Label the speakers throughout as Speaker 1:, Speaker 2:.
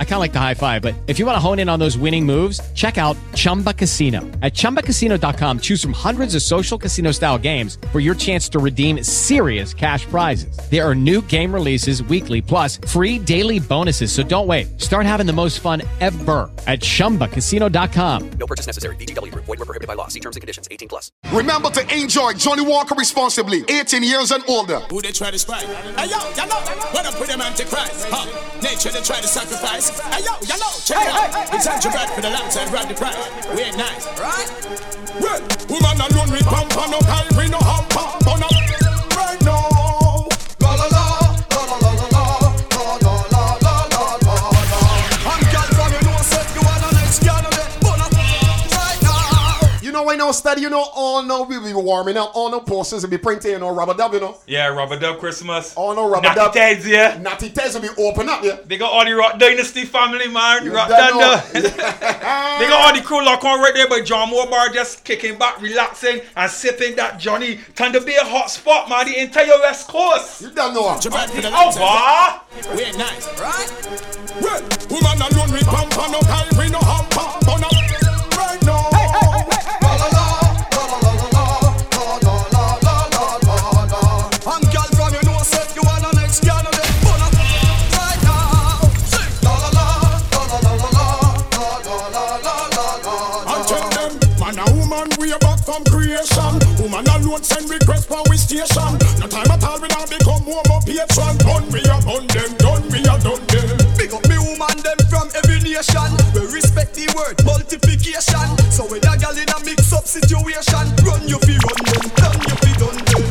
Speaker 1: I kind of like the high five, but if you want to hone in on those winning moves, check out Chumba Casino. At ChumbaCasino.com, choose from hundreds of social casino style games for your chance to redeem serious cash prizes. There are new game releases weekly, plus free daily bonuses. So don't wait. Start having the most fun ever at ChumbaCasino.com.
Speaker 2: No purchase necessary. VGW Group. Void were prohibited by law. See terms and conditions. 18 plus.
Speaker 3: Remember to enjoy Johnnie Walker responsibly. 18 years and older.
Speaker 4: Who they try to spy? Hey yo, you know, when I put them antichrist, huh? Nature they try to sacrifice. Hey yo, you know, check it out. It's time to ride for the lamps and grab the prize. We ain't nice, right? Well, woman alone with pump on no we no hump, burn up know,
Speaker 3: I know, study, you know, all know we be warming up, all know posters will be printing, you know, rubber dub, you know.
Speaker 5: Yeah, Rubber Dub Christmas.
Speaker 3: All know rubber
Speaker 5: Natty
Speaker 3: dub.
Speaker 5: Teds, yeah.
Speaker 3: Natty Tez will be open up, yeah.
Speaker 5: They got all the Rock Dynasty family, man.
Speaker 3: You
Speaker 5: Rock
Speaker 3: don't.
Speaker 5: Thunder. they got all the crew lock on right there, but John Moore Bar just kicking back, relaxing, and sipping that Johnny Thunder Bay hot spot, man. The entire West Coast.
Speaker 3: You don't know.
Speaker 4: To ride for the
Speaker 5: Oh,
Speaker 4: lamps and
Speaker 5: wow.
Speaker 4: We ain't nice, right? Well, woman alone with pump on no high, we no hump, from creation. Woman alone send request for we station. No time at all we now become homo patron. Done we a done them, done we a done them. Big up me woman them from every nation. We respect the word multiplication. So when a gal in a mix up situation, run you fi run them, done you fi done them.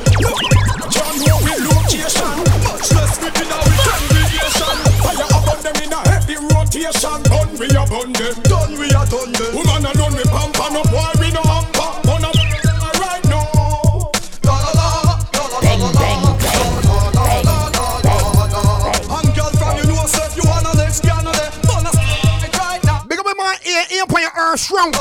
Speaker 4: John know we location, much less we in a congregation. Fire upon them in a heavy rotation. Done we a done them, done we a done them.
Speaker 3: Your.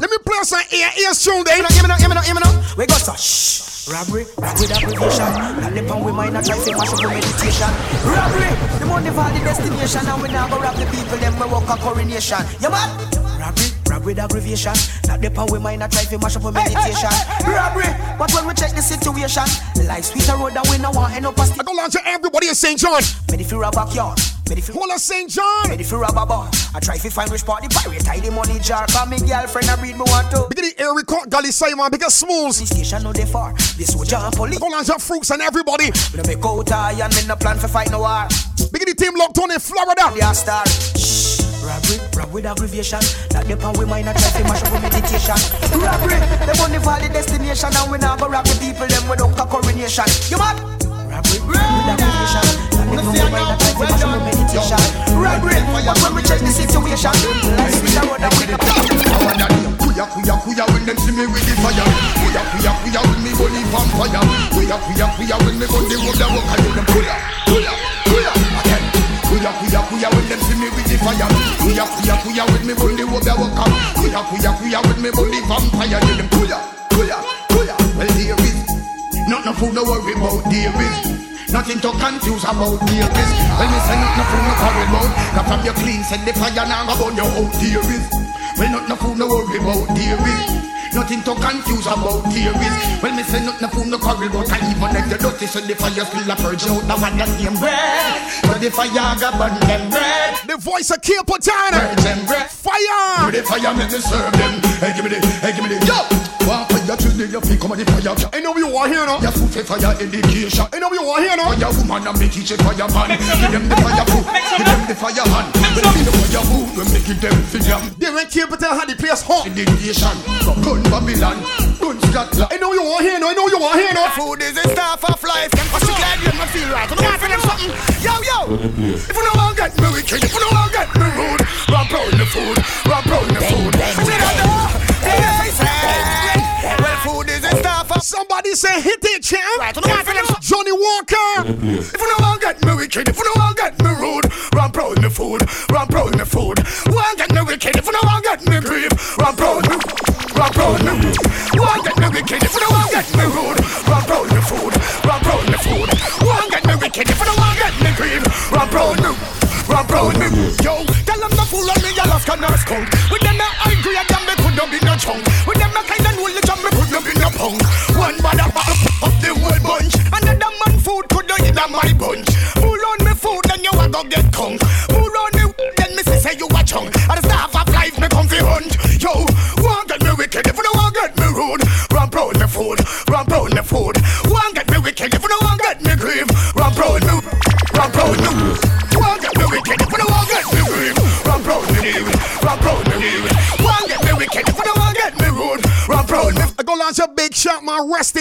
Speaker 3: Let me play some ear, ear strong there. Eh?
Speaker 6: Give me no, give me no, give me no. We got some shh. Robbery, robbery, abbreviation. Not the pound we mind, not try to mash up with meditation. Robbery, the money for the destination, and we now go rob the people, then we walk a coronation. You mad? Robbery, robbery, with aggravation. Not the we mind, not try to mash up with meditation. Robbery, but when we check the situation, life sweeter road that we no want end up a
Speaker 3: I go launch to everybody in St. John.
Speaker 6: Many fi rob backyard, many fi
Speaker 3: Hold on, St. John.
Speaker 6: Ready for rubber bar. I try to find which part the pirate tie the money jar. Cause me girlfriend I breed me want to.
Speaker 3: Big the air record, Gully Simon, big smooths.
Speaker 6: Police station no they far. This soldier and police.
Speaker 3: Go launch your fruits and everybody.
Speaker 6: We don't make out tie and me no plan for fight no war.
Speaker 3: Big the team locked on in Florida.
Speaker 6: They are star. Shh. Robbery, rob with aggravation. That the pan we mind I try to mash up with meditation. Robbery, the money the destination and we now go rob the people them without a coronation. You mad? Robbery, with aggravation. That the pan we mind I try to mash up with meditation. Robbery, but when we check the situation, life is a road that we don't.
Speaker 7: Kuya kuya kuya when them see me with the fire. Kuya kuya kuya when me body vampire. Kuya kuya kuya when me the road that walk and them kuya kuya kuya. Kuya kuya kuya when them see me with the fire. Kuya kuya kuya when me gun the that walk and kuya kuya kuya when me body vampire. Them kuya kuya kuya. Well there is nothing fool no worry about there is. Nothing to confuse about is When me say nothing fool no worry about Now from your clean send the fire now go burn your out is Well nothing fool no worry about is Nothing to confuse about there is Well me say nothing fool no quarrel about And even if you're dirty so the fire still a purge out. Now one the same bread But the fire go burn them bread
Speaker 3: The voice of Kill Patana.
Speaker 7: Burn them bread
Speaker 3: Fire.
Speaker 7: Give me the fire make me serve them. Hey give me the, hey give me the. Yo! One fire till the you feel come on the fire
Speaker 3: Ain't no you want here now.
Speaker 7: Your food for fire education
Speaker 3: Ain't no you want here now.
Speaker 7: Fire woman and me teach it fire man Give them the fire food, give them the fire hand When me the fire food, we make it them for them
Speaker 3: They when Kill Patana had the place hot.
Speaker 7: Education, gun Babylon, gun Scotland
Speaker 3: Ain't no you want here now. Ain't no you want here now.
Speaker 4: Food is the staff of life. Them pussy glad you don't feel right. You know what for them something? Yo, yo. If you don't get me wicked, if you don't get me rude, run proud the food, run proud the food. say
Speaker 3: hit it, champ. Johnnie Walker.
Speaker 4: If you no one get me wicked, if you
Speaker 7: no one get me rude, run proud me food, run proud me food. One get me wicked, if you no one get me grief, run proud me, run proud me. One get me wicked, if you no one get me rude.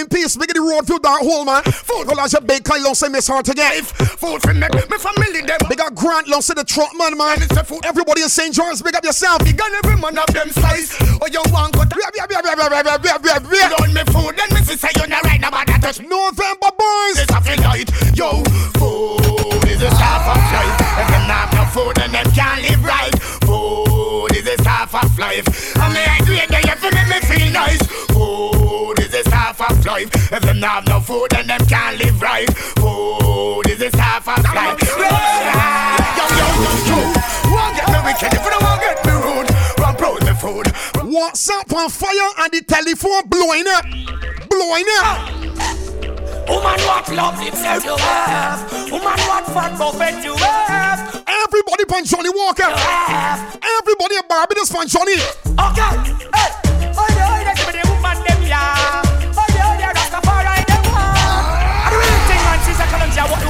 Speaker 3: in peace, make the road to that hole, man. Food will as your big kind, long say miss heart again. get.
Speaker 7: Food for me, my family, them.
Speaker 3: Big up Grant, long say the truck man, man. Everybody in St. John's, big up yourself.
Speaker 7: Big on every man of them size. Oh, you want cut. Load me food, then me say you're not right, nobody that.
Speaker 3: November boys.
Speaker 7: It's a flight, yo. Food is a staff of life. If you not have no food, then them can't live right. Food is a staff of life. I mean, life. If them not have no food, then them can't live right. Food is a staff of life. Yo, yo, yo. Won't get me wicked if you don't want get me rude. Run proud me food.
Speaker 3: WhatsApp on fire and the telephone blowing up. Blowing up.
Speaker 8: Woman, what love himself you have. Woman, what fat buffet you have.
Speaker 3: Everybody on Johnnie Walker. Everybody in Barbados on Johnny.
Speaker 8: Okay. Hey. Oh, the oh, the the woman them yeah.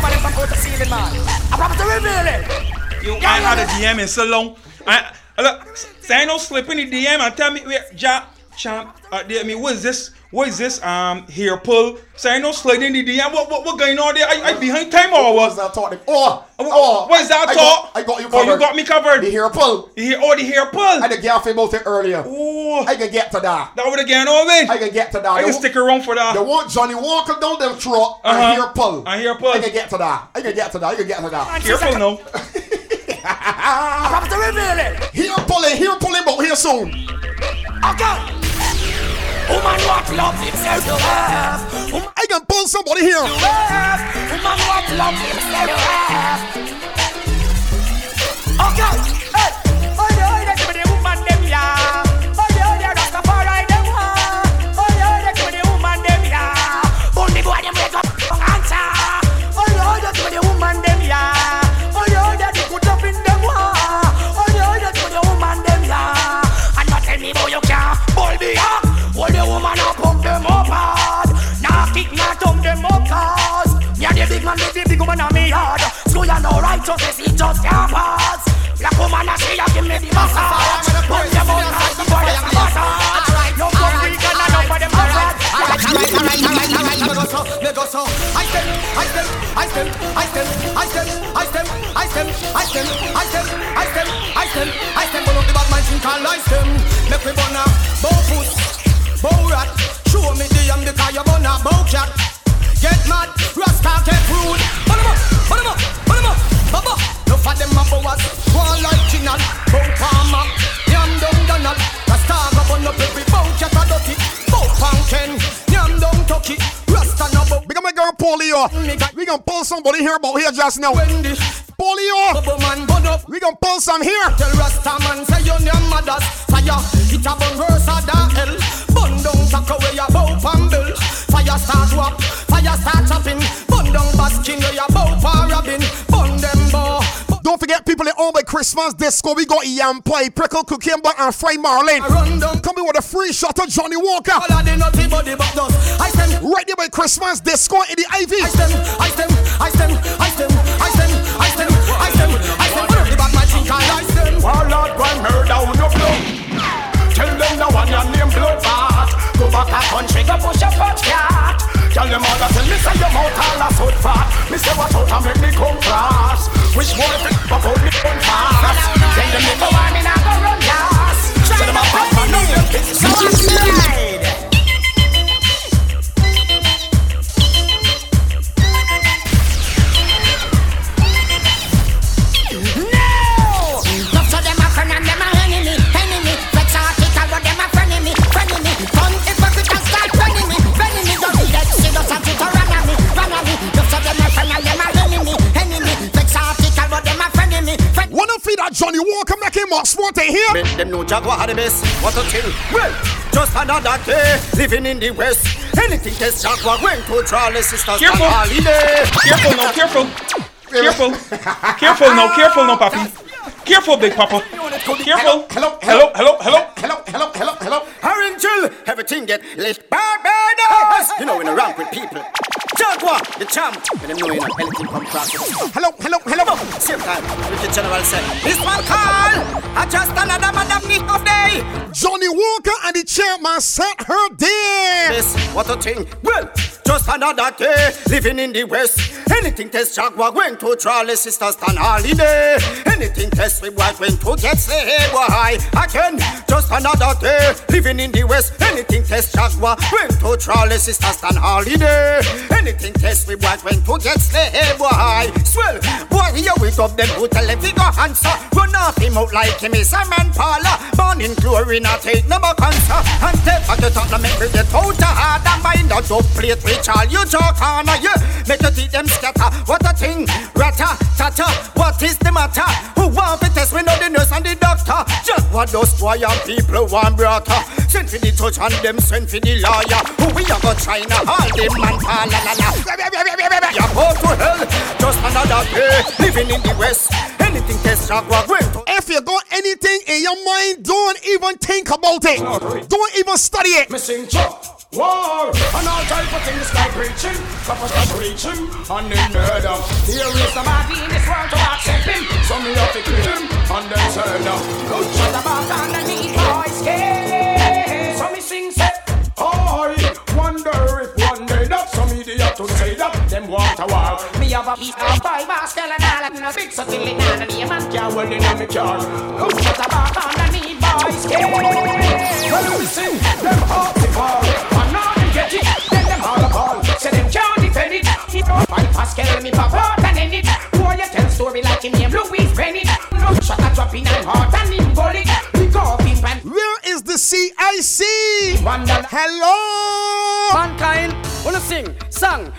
Speaker 8: Columbia. What woman them from out the ceiling, man? I'm about to reveal it.
Speaker 5: You ain't had a DM in so long. I, I look, say no slip in the DM and tell me where ja champ uh, there, mean, what is this? What is this? Um hair pull. Say no slide in the DM. What what what going on there? I, I behind time or
Speaker 3: What's
Speaker 5: what?
Speaker 3: that talking? Oh,
Speaker 5: Oh,
Speaker 3: oh.
Speaker 5: what is that
Speaker 3: I
Speaker 5: talk?
Speaker 3: Got, I got you covered.
Speaker 5: Oh,
Speaker 3: covered.
Speaker 5: you got me covered.
Speaker 3: The hair pull.
Speaker 5: The hair, oh the hair pull.
Speaker 3: I had a girl about it earlier.
Speaker 5: Oh,
Speaker 3: I can get to that.
Speaker 5: that would again on me.
Speaker 3: I can get to that.
Speaker 5: I can
Speaker 3: The-
Speaker 5: stick around for that.
Speaker 3: The
Speaker 5: that.
Speaker 3: one Johnnie Walker down them throat
Speaker 5: Uh-huh.
Speaker 3: and hair pull.
Speaker 5: And hair pull.
Speaker 3: I can get to that. I can get to that. I can get to that.
Speaker 5: Careful now.
Speaker 8: I'm about to reveal it.
Speaker 3: Hair pulling, hair pulling, but here soon.
Speaker 8: Okay. Woman, what love himself you have. Woman,
Speaker 3: I can pull somebody here.
Speaker 8: Woman, what love himself you have. Okay. Hey. Oh, the oh, the give me the woman them yeah.
Speaker 3: Here about here just now.
Speaker 7: Wendy,
Speaker 3: Polio.
Speaker 7: bubble up.
Speaker 3: We gonna pull some here.
Speaker 7: Tell Rasta man say you your mother's fire. It a burn worse than hell. Burn down take away your bow and bill. Fire start up, fire start chopping. Burn down basking your bow for. Burn them bow.
Speaker 3: Don't forget people at all by Christmas disco. We got yam pie, prickle cucumber, and fried marlin.
Speaker 7: Come.
Speaker 3: Coming with a free shot of Johnnie Walker.
Speaker 7: All of the nutty body but.
Speaker 3: By Christmas disco in the Ivy.
Speaker 7: I stem, I stem, I stem, I stem, I stem, I stem, I stem, I stem. Put up the back my drink and I stem.
Speaker 4: Warlord, one murder on your blood. Tell them now one your name bloodbath. Go back a country, go push a fat cat. Tell them all that tell me say your mouth all a foot fat. Me say what out and make me come cross. Which one if it but hold me on fast. Tell them if I want me now go run gas. Tell them a bad man no them bitch. So I
Speaker 3: feed that Johnnie Walker, make him up here.
Speaker 9: Make them know Jaguar had the best. What a thing. Well, just another day living in the West. Anything test Jaguar going to the sisters
Speaker 5: Careful. Careful now, careful. Careful. Careful now, careful now, papi. Careful, big papa. Careful.
Speaker 3: Hello,
Speaker 5: hello, hello, hello.
Speaker 3: Hello, hello, hello, hello.
Speaker 9: Orange chill, everything get lit Barbados. You know, in a ramp with people. Jaguar, the champ. And them know you know, anything come across.
Speaker 3: Hello, hello, hello.
Speaker 9: Same time, Wicked General said, This one call, I just another man of need of day.
Speaker 3: Johnnie Walker and the chairman set her there.
Speaker 9: Yes, what a thing. Well, just another day living in the West. Anything test Jaguar going to Charlie sisters stand holiday. Anything test we boy going to get say why again. Just another day living in the West. Anything test Jaguar going to Charlie sisters stand holiday. Anything test we boy going to get say why. Swell, boy here we up them who tell them we go answer. Run off him out like him is a man parlor. Born in chlorine, I take number cancer. And take back the top, make me get out of hard and mind a dub plate which you talk on, yeah. Make you teeth them scatter. What a thing, rata, tata. What is the matter? Who want to test me? Know the nurse and the doctor. Just what those and people want brother. Send for the judge and them send for the lawyer. Who we are go China, all them man la la la. You're go to hell, just another day living in the West. Anything test Jaguar going to
Speaker 3: If you got anything in your mind, don't even think about it. Don't even study it.
Speaker 8: Missing chop. War and all type of things like preaching, papa stop preaching, and then murder. Here is somebody in this world to accept him. So me have to kill him and then turn up. Good shot about underneath boys' skin. So me sing say, I wonder if one day that some idiot to say that them want a war. Me have a piece of five basket and all and a big so till it not a name and can't well in me car. Good shot about underneath boys' skin. Well, we sing them heart to fall. And now them get it, then them all a ball. Say them can't defend it. It don't Pascal, me pop out and end it. Boy, you tell story like him name Louis Bennett. No shot a drop in and heart and him bullet. We go up in pan.
Speaker 3: Where is the CIC?
Speaker 8: Wonder.
Speaker 3: Hello.
Speaker 9: Mankind, wanna sing, song.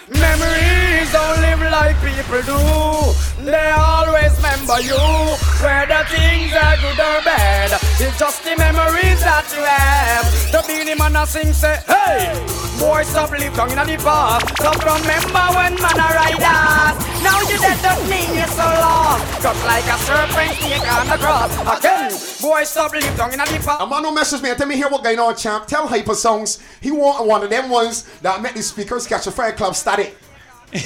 Speaker 9: Memories don't live like people do. They always remember you. Whether things are good or bad, it's just the memories that you have. The Beenie Man a sing say, hey, boy stop live down in the past. Stop remember when man ride us. Now you dead don't mean you're so lost. Just like a serpent snake on the cross. Again, boy stop live down in the past.
Speaker 3: A man who messaged me tell me here what going on, champ. Tell Hyper Songs he want one of them ones that make the speakers catch a fire club static.
Speaker 5: Alright.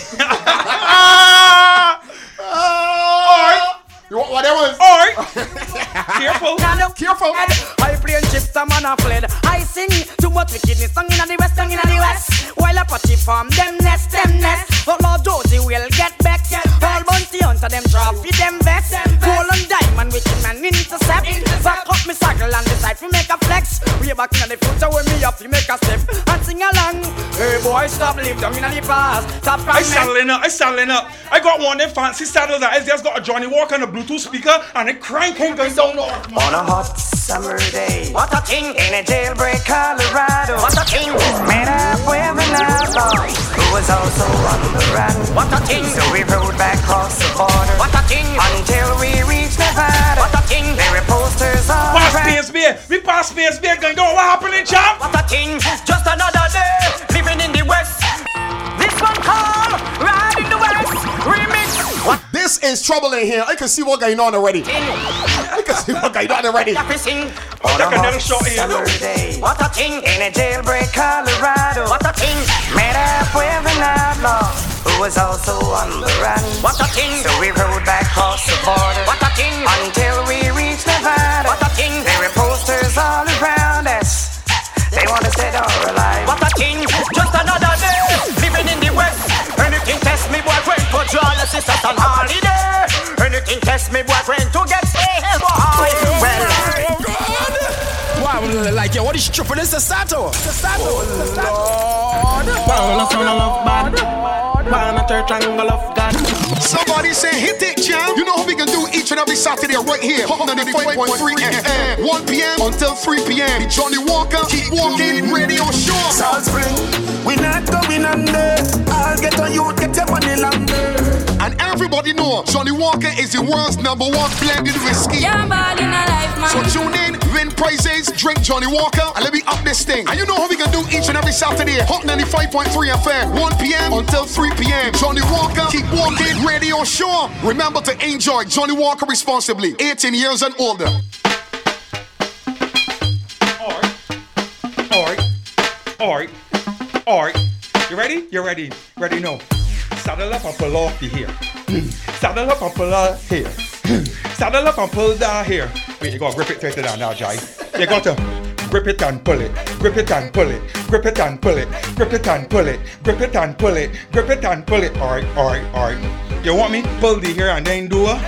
Speaker 3: You want one of them ones?
Speaker 5: Alright. Careful.
Speaker 3: Careful.
Speaker 9: I play and chips, a man a fled. I sing too much wickedness, song in the west, song in the west. While a patchy farm, them nest, them nest. But Lord Josie will get back. All bounty hunter, them drop with them vest. Gold and diamond, wicked man intercept. Back up me circle and decide to make a flex. Way back in the future when me up, you make a step and sing along. Hey boy, stop live down in the past. Stop
Speaker 5: I
Speaker 9: from
Speaker 5: saddling up, I saddling up. I got one of them fancy saddles that has just got a Johnnie Walker and a Bluetooth speaker and it cranking going down the
Speaker 10: On a hot summer day. What a thing in a jailbreak Colorado. What a thing made up with an outlaw who was also on the run. What a thing. So we rode back across the border. What a thing. Until we reached Nevada. What a thing. There were posters all
Speaker 5: Pass
Speaker 10: around.
Speaker 5: space beer. We pass space beer going down. What happened in champ?
Speaker 10: What a thing. Just another day living in the West. This one called Ride in the West. Remix. What
Speaker 3: This is trouble in here. I can see what's going on already.
Speaker 10: Thing.
Speaker 3: I can see what going on already.
Speaker 10: Happy sing.
Speaker 5: Oh, take another shot here.
Speaker 10: Summer day. What a thing in a jailbreak Colorado. What a thing Met up with an outlaw who was also on the run. What a thing. So we rode back across the border. What a thing. Until we reached Nevada. What a thing. There were posters all around us. They want us dead or alive. What a thing. Just another day living in the West. Anything test me boyfriend draw the sisters on holiday. Anything test me boyfriend to get
Speaker 8: Wow, like yo, what is tripping? This is Sato. Sato. Lord. Wow, son love bad. Wow, a third triangle of God.
Speaker 3: Somebody say hit it, champ. You know how we can do each and every Saturday right here. 95.3 FM. 1 p.m. until 3 p.m. The Johnnie Walker Keep Walking Radio Show.
Speaker 8: Salt Spring, we not going under. I'll get on you, get your money longer.
Speaker 3: And everybody know Johnnie Walker is the world's number one blended whiskey.
Speaker 11: Yeah, ball in a life, man.
Speaker 3: So tune in, win prizes, drink Johnnie Walker, and let me up this thing. And you know how we can do each and every Saturday. Hot 95.3 FM, 1 p.m. until 3 p.m. Johnnie Walker, keep walking, radio show. Remember to enjoy Johnnie Walker responsibly. 18 years and older.
Speaker 5: Alright. Alright. Alright. You ready? You ready? Ready? No. Saddle up and pull off the hair. Saddle up and pull off hair. Saddle up and pull that hair. Wait, you gotta grip it tighter down now, Jai. You got to grip it and pull it. Grip it and pull it. Grip it and pull it. Grip it and pull it. Grip it and pull it. Grip it and pull it. Alright, alright, alright. You want me? Pull the hair and then do a.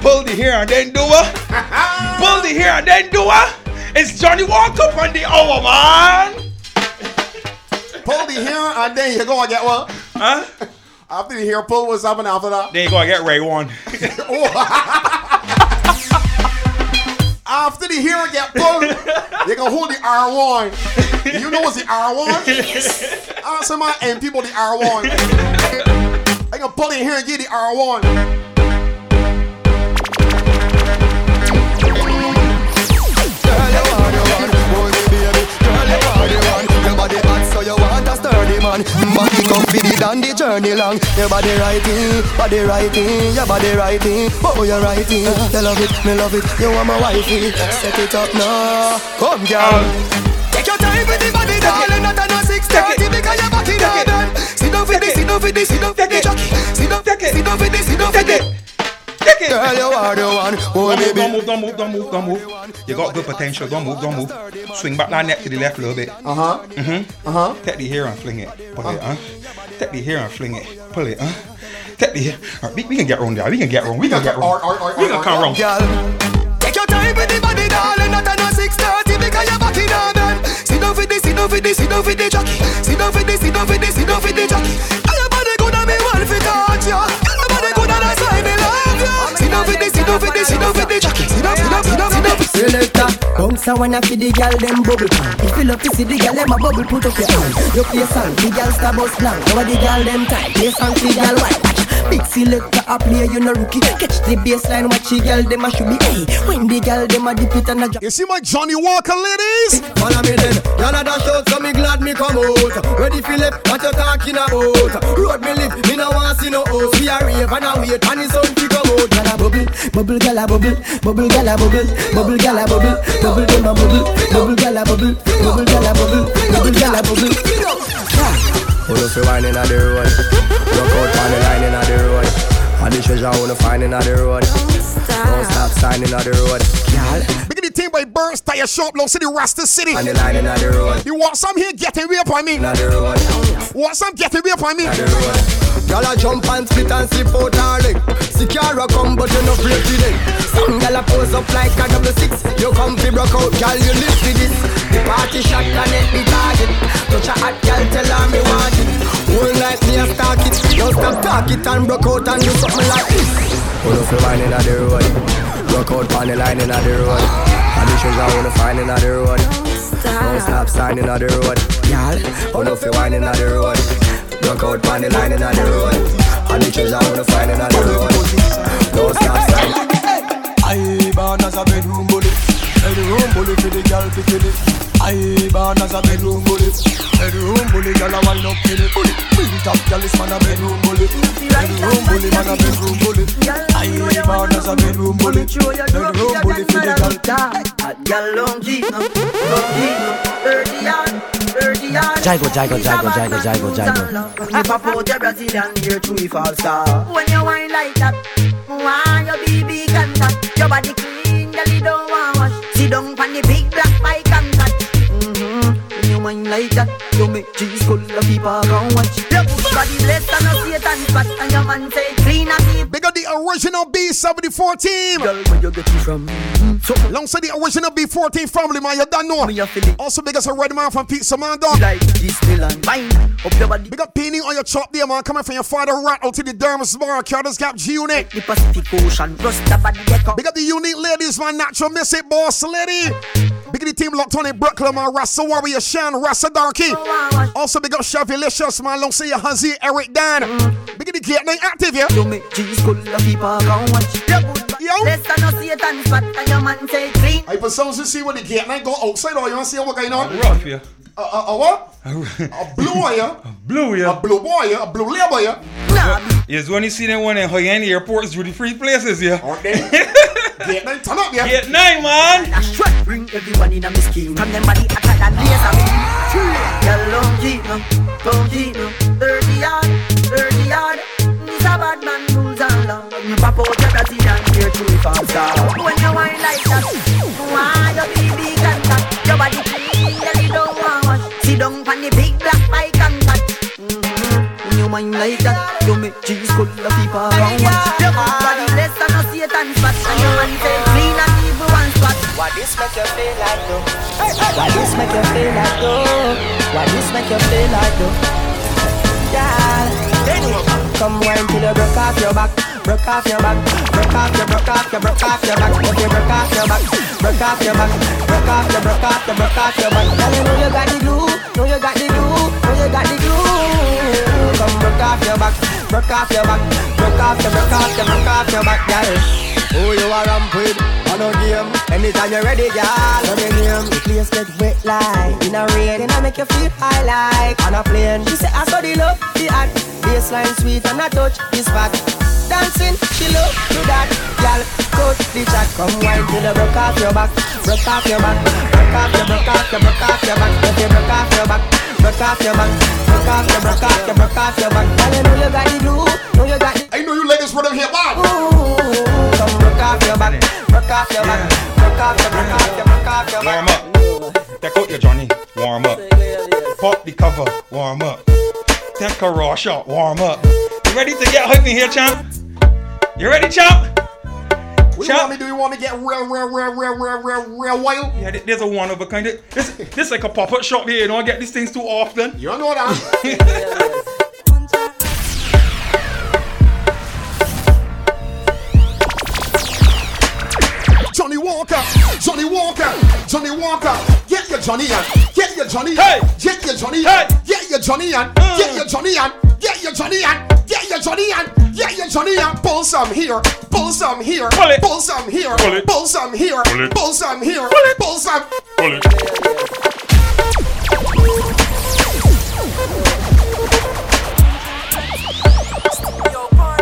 Speaker 5: Pull the hair and then do a. Pull the hair and then do a. It's Johnnie Walker on the hour, man.
Speaker 12: Pull the hair and then you go and get what?
Speaker 5: Huh?
Speaker 12: After the hair pull, what's happening after that?
Speaker 5: Then you gotta get Ray one.
Speaker 12: After the hair get pulled, they gonna hold the R1. You know what's the R1? Answer my and people the R1. They gonna pull in here and get the R1.
Speaker 4: Sturdy man. Body comfy, than the journey long. Your body righty, body righty, your body righty. Oh, you're righty. You love it, me love it. You want my wifey. Set it up now. Come, girl. Take your time with the body, darling. Not on a six thirty because your body not done. Sit down for this, sit down for this, sit down for the jockey. Sit down, sit down for this, sit down for the. Girl, you are the one. Oh,
Speaker 5: Don't move,
Speaker 4: baby.
Speaker 5: don't move, don't move, don't move, don't move. You got good potential. Don't move, don't move. Swing back that neck to the left a little bit.
Speaker 12: Uh huh.
Speaker 5: Mm-hmm.
Speaker 12: Uh huh.
Speaker 5: Take the hair and fling it. Pull it, huh? Take the hair and fling it. Pull it, huh? Take the hair. All right, we, we can get round there. We can get round. We can get round.
Speaker 12: Or- or- or-
Speaker 5: We can come.
Speaker 4: Girl, take your time with the body, darling. Not on a six thirty because your body not done. Sit down for this, sit down for this, sit down for the jockey. Sit down for this, sit down for this, sit down for the jockey. Girl, your body good and me want to touch ya. Girl, your body good and that's why me love. Sit down for this, sit down for this, sit down for the jockey. Sit down, sit down, sit down.
Speaker 13: Selector, bounce a wanna feed the gal them bubble pan. If you love to see the gal them a bubble, put up your hand. You play song, the gal star bus blank. Now the gal them time, play song, the gal white. Big selector a play, you no rookie. Catch the baseline, watch the gal them a should be. Hey, when the gal them a dip it and a drop.
Speaker 3: You see my Johnnie Walker, ladies?
Speaker 4: Follow me then, y'all a dash out, so me glad me come out. Ready Philip, what you talking about? Road me live, me no want see no house. We a rave and a wait, and it's on to come out.
Speaker 13: Gal a bubble, bubble gal a bubble, bubble gal a bubble, bubble gal a bubble, bubble them a bubble, bubble gal a bubble, bubble gal a bubble, bubble gal a bubble.
Speaker 4: Know fi wine inna the road? Look out on the line inna the road. All the treasure wanna find inna the road. Don't stop sign inna the road. Girl,
Speaker 3: Big the team by Burns Tire Shop, Long City, Rasta City.
Speaker 4: on the line inna the road.
Speaker 3: You want some here? Get away upon me.
Speaker 4: Inna the road.
Speaker 3: Want some? Get away upon me.
Speaker 4: Inna the road. Girl a jump and split and slip out her leg. Secure come but you no afraid to them. Some girl a pose up like a double six. You come fi broke out, girl you live for this. The party shot connect the target. Touch a hot girl, tell her me Don't stop talk it and broke out and do something like this. Who know fi wine inna the road? Broke out on the line inna the road. All the treasure wanna find inna the road. Don't stop signing on the road. Y'all, who know fi wine inna the road? Broke out on the line inna the road. All the treasure wanna find inna the road. Don't stop signing. At the road. I born as a bedroom bully. Bedroom bully for the girl to kill it. I born as a bedroom bully. Bedroom bully, girl a wind up kill it. Bully, bully top girl is man a bedroom bully. Bedroom bully, man a bedroom bully. I born as a bedroom bully. Bedroom bully for the girl.
Speaker 13: Hot gal long G, long G, thirty yard, thirty yard.
Speaker 14: Jaigo, Jaigo, Jaigo, Jaigo, Jaigo, Jaigo.
Speaker 13: You pop out your Brazilian here to me false star. When you wine like that, why your BB contact? Your body clean, girl you don't want wash. Sit down on the big black bike you wine like that, you make cheese full of people gon' watch. Body blessed and no Satan spot, and your man say clean and.
Speaker 3: Big up the original B74 team.
Speaker 13: Girl, where you get it from?
Speaker 3: So, alongside the original B14 family, man, you don't know.
Speaker 13: Me a feel it.
Speaker 3: Also, big up a red man from Pizza Man, dog.
Speaker 13: Like Disneyland, wine up your body.
Speaker 3: Big up painting on your chop there, man. Coming from your father, rat out to the Dermis Bar, Curtis Gap G Unit.
Speaker 13: The Pacific Ocean, rust the body.
Speaker 3: Big up the unique ladies, man. Natural Miss It Boss Lady. Biggity team locked on in Brooklyn, man. Rasta Warrior, Shan, Rasta Darky. Also big up Chavilicious, man. Long say Hazi, Eric Dan. Biggity Gate 9 active, yeah?
Speaker 9: You make G's full of people come watch.
Speaker 3: Yo.
Speaker 9: Less than no Satan spot your man say clean.
Speaker 3: I put sounds to see when the Gate 9 go outside or you want to see what going on?
Speaker 5: Rough, yeah.
Speaker 3: A, a, a what? a blue boy, yeah?
Speaker 5: Blue, yeah.
Speaker 3: A blue boy, yeah? A blue label, yeah?
Speaker 9: Nah,
Speaker 5: Yes, when you see them one in high-end airports, duty free places, yeah.
Speaker 3: Aren't they? Gate 9, turn up, yeah?
Speaker 5: Get nine, man.
Speaker 9: That's right. Bring everyone in a me scheme. From them body hotter than laser beam. Girl, don't keep no, don't keep no. Thirty yard, thirty yard. This a bad man rules and law. Me pop out your dirty and your uniform star. When you whine like that, why your baby contact? Your body clean, girl, you don't want wash. Sit down on the big black bike and cut. When mm-hmm, mm-hmm, you whine like that, you make G's full of people around watch. Your body less than a Satan spot, and your man say clean and evil one spot.
Speaker 13: Why this make you feel like though? Why this make you feel like though? Why this make you feel like though? Yeah. Come wine till you broke off your back, broke off your back, broke off your, broke off your, broke off your back. If broke off your back, broke off your back, broke off your, broke off your, broke off your back. Girl, you know you got the glue, know you got the glue, know you got the glue. Broke off your back, broke off your back, broke off your, broke off your, broke off your back, girl. Who you are ramp with? On a game. Anytime you're ready, girl. Let me name. The place get wet like in a rain. And I make you feel high like on a plane. She say I saw the love, the hot. Baseline sweet and I touch the spot. Dancing, she love to that. Girl, touch the chat. Come wine till you broke off your back. Broke off your back. Broke off your, broke off your, broke off your back. Broke off your back. Broke off your back. Broke off your, broke off your, broke off your back. Girl, you know you got the glue. Know you got the
Speaker 3: I know you ladies rhythm here, man.
Speaker 13: Come broke off your back, broke off your back, broke off your, broke off your, broke off your
Speaker 5: Warm up. Take out your Johnny. Warm up. Pop the cover. Warm up. Take a raw shot. Warm up. You ready to get hype in here, champ? You ready, champ?
Speaker 3: What do you want me to do? You want me to get real, real, real, real, real, real, real wild?
Speaker 5: Yeah, there's a one of a kind. of- This, this like a pop-up shop there. You don't get these things too often.
Speaker 3: You don't know that. Johnnie Walker, Johnnie Walker, Johnnie Walker. Get your Johnny on, get your Johnny on,
Speaker 5: Hey.
Speaker 3: get your Johnny
Speaker 5: Hey.
Speaker 3: Mm. get your Johnny on, get your Johnny on, get your Johnny on, get your Johnny on, get your Johnny on. Pull some here, pull some here,
Speaker 5: Pull it.
Speaker 3: pull some here,
Speaker 5: Pull it.
Speaker 3: pull some here,
Speaker 5: Pull it.
Speaker 3: pull some here,
Speaker 5: Pull it.
Speaker 3: pull some.
Speaker 15: Yo, boy,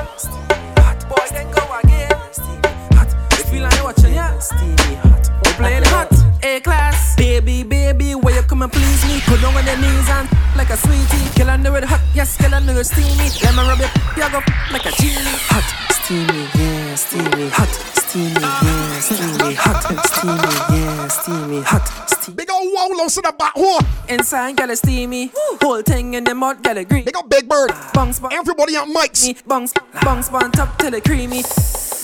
Speaker 15: hot boy, then go again. Steamy hot. You feel like watching, yeah? Steamy hot. We playing hot. A class, baby, baby, where you come and please me? Put down on your knees and like a sweetie. Kill under it hot, yes, kill under it steamy. Let me rub it, you go like a genie. Hot, steamy, yeah, steamy, hot, steamy, yeah, steamy, hot, steamy, yeah, steamy, hot, steamy.
Speaker 3: Big old wallows to the back wall.
Speaker 15: Inside, get it steamy. Whole thing in the mud, get it green.
Speaker 3: Big old Big Bird.
Speaker 15: Bounce, bounce.
Speaker 3: Everybody on mics.
Speaker 15: me bungs, bungs on top till it creamy.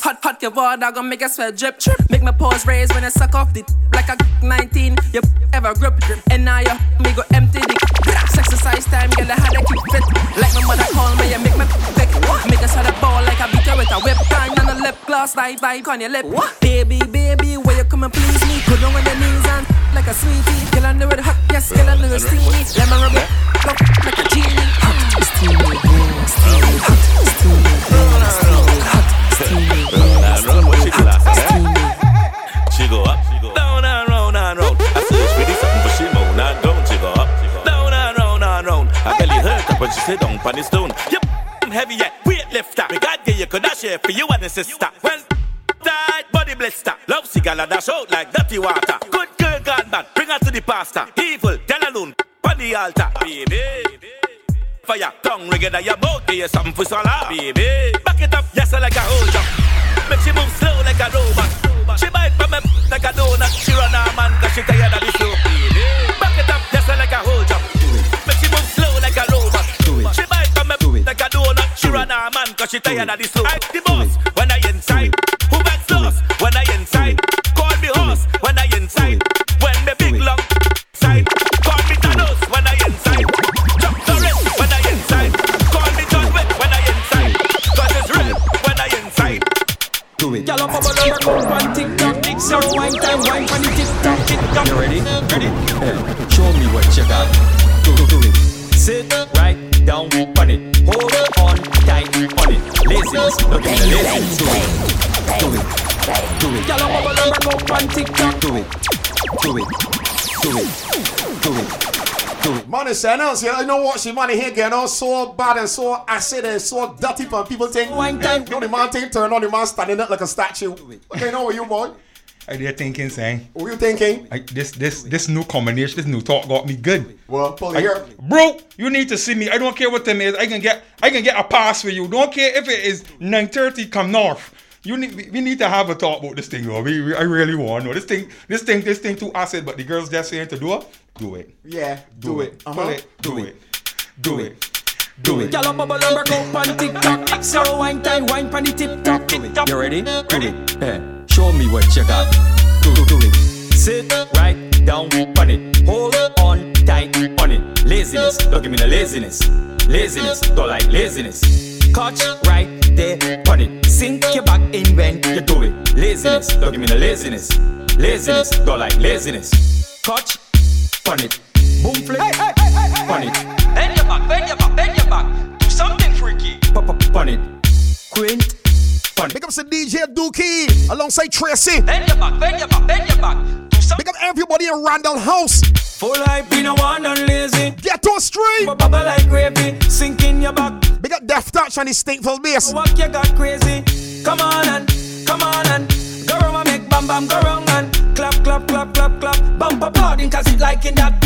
Speaker 15: Hot, hot, your water gonna make your sweat drip, drip. Make my paws raise when I suck off the like a 19. You ever grip, drip and now you me go empty the exercise time, girl. I had to keep fit. Like my mother call me, you make me pick. Make us had a ball like a beater with a whip time and a lip gloss, like vibe on your lip. Baby, baby, where you come and please me? Put on your knees and like a sweetie. Kill under it hot, yes, kill under it steamy. Let me rub it, go like a genie. Hot, steamy, steamy, hot, steamy, steamy, hot, steamy,
Speaker 16: when she sit down on the stone. Yep, I'm heavy yet, weight lifter. We got you, you could not for you and the sister. Well, tight body blister. Love cigar and dash out like dirty water. Good girl God man, bring her to the pastor. Evil, tell alone, on the altar. Baby. Fire, tongue ringing at your mouth, give you something for swallow. Baby, back it up, yes, like a hold up. Make she move slow like a robot. She bite from me like a donut. She run her man cause she tired of the flow. She bite from me like a donut. She run her man cause she tired of the slow. I the boss when I inside. Who backs lost when I inside? Call me horse when I inside.
Speaker 15: On TikTok.
Speaker 17: Do it. Do it. Do it. Do it. Do it.
Speaker 3: Man, it's announced, you know what? She money here getting all so bad and so acid and so dirty, but people think,
Speaker 18: One time.
Speaker 3: you know, the man think turn on the man standing up like a statue. Okay, know what you boy?
Speaker 5: I did thinking saying.
Speaker 3: What you thinking?
Speaker 5: I, this this this new combination, this new talk got me good.
Speaker 3: Well, pull
Speaker 5: I-
Speaker 3: here.
Speaker 5: bro, you need to see me. I don't care what time it is. I can get I can get a pass for you. Don't care if it is 9:30 come north. You need we- we need to have a talk about this thing, though. We, we- I really want to know this thing. This thing this thing too acid, but the girls just saying to do it. Do it.
Speaker 3: Yeah, do, it.
Speaker 5: Pull
Speaker 3: Uh-huh.
Speaker 5: it. Do it. Do it. Do it.
Speaker 18: Girl, I'm bubble and rock up on TikTok. So wine time, wine pon the tip top.
Speaker 17: You ready? Ready? Yeah. Show me what you got. Do, do, do it. Sit right down on it. Hold on tight on it. Laziness. Don't give me the laziness. Laziness. Don't like laziness. Catch right there on it. Sink your back in when you do it. Laziness. Don't give me the laziness. Laziness. Don't like laziness. Catch on it. Boom flip on it. Bend your back, bend your back, bend your back. Do something freaky. Pop up on it. Quint on it.
Speaker 3: Big up to DJ Dookie alongside Tracy.
Speaker 17: Bend your back, bend your back, bend your back. Do something.
Speaker 3: Big up everybody in Randall House.
Speaker 18: Full hype, you know one and lazy.
Speaker 3: Get to a stream.
Speaker 18: Bubble like gravy, sink in your back.
Speaker 3: Big up Death Touch and his stinkful bass.
Speaker 18: Walk you got crazy. Come on and, come on and. Go round and make bam bam, go round and. Clap, clap, clap, clap, clap. Bump applauding cause it like in that.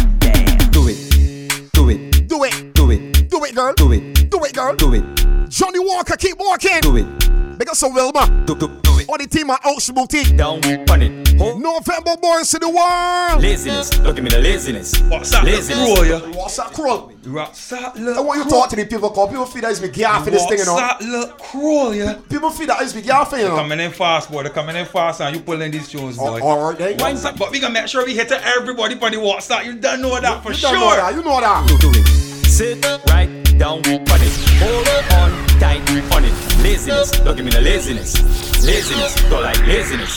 Speaker 17: Do it. Do it.
Speaker 3: Do it.
Speaker 17: Do it.
Speaker 3: Do it, girl.
Speaker 17: Do it.
Speaker 3: Do it, girl.
Speaker 17: Do it.
Speaker 3: Johnnie Walker, keep walking.
Speaker 17: Do it.
Speaker 3: Big up to Wilma.
Speaker 17: Do, do, do it.
Speaker 3: On the team at Ocean Boutique.
Speaker 17: Down on it. Hold.
Speaker 3: November Boys to the world.
Speaker 17: Laziness. Don't give me the laziness.
Speaker 5: What's that?
Speaker 17: Laziness.
Speaker 5: Roll ya.
Speaker 3: What's that, Kroll?
Speaker 5: What's that?
Speaker 3: I want you to talk to the people because people feel that it's me gaff for this thing, you know.
Speaker 5: What's that? Look, crawl ya.
Speaker 3: People feel that it's big gaff, you know.
Speaker 5: Coming in fast, boy. They're coming in fast, and you pulling these tunes, boy.
Speaker 3: All right, then.
Speaker 5: Wine some- but we gonna make sure we hit to everybody on the WhatsApp. You don't know that for
Speaker 3: You
Speaker 5: sure.
Speaker 3: don't know that. You know that.
Speaker 17: Do, do it. Sit right down on it. Hold on tight on it. Laziness. Don't give me the laziness. Laziness. Don't like laziness.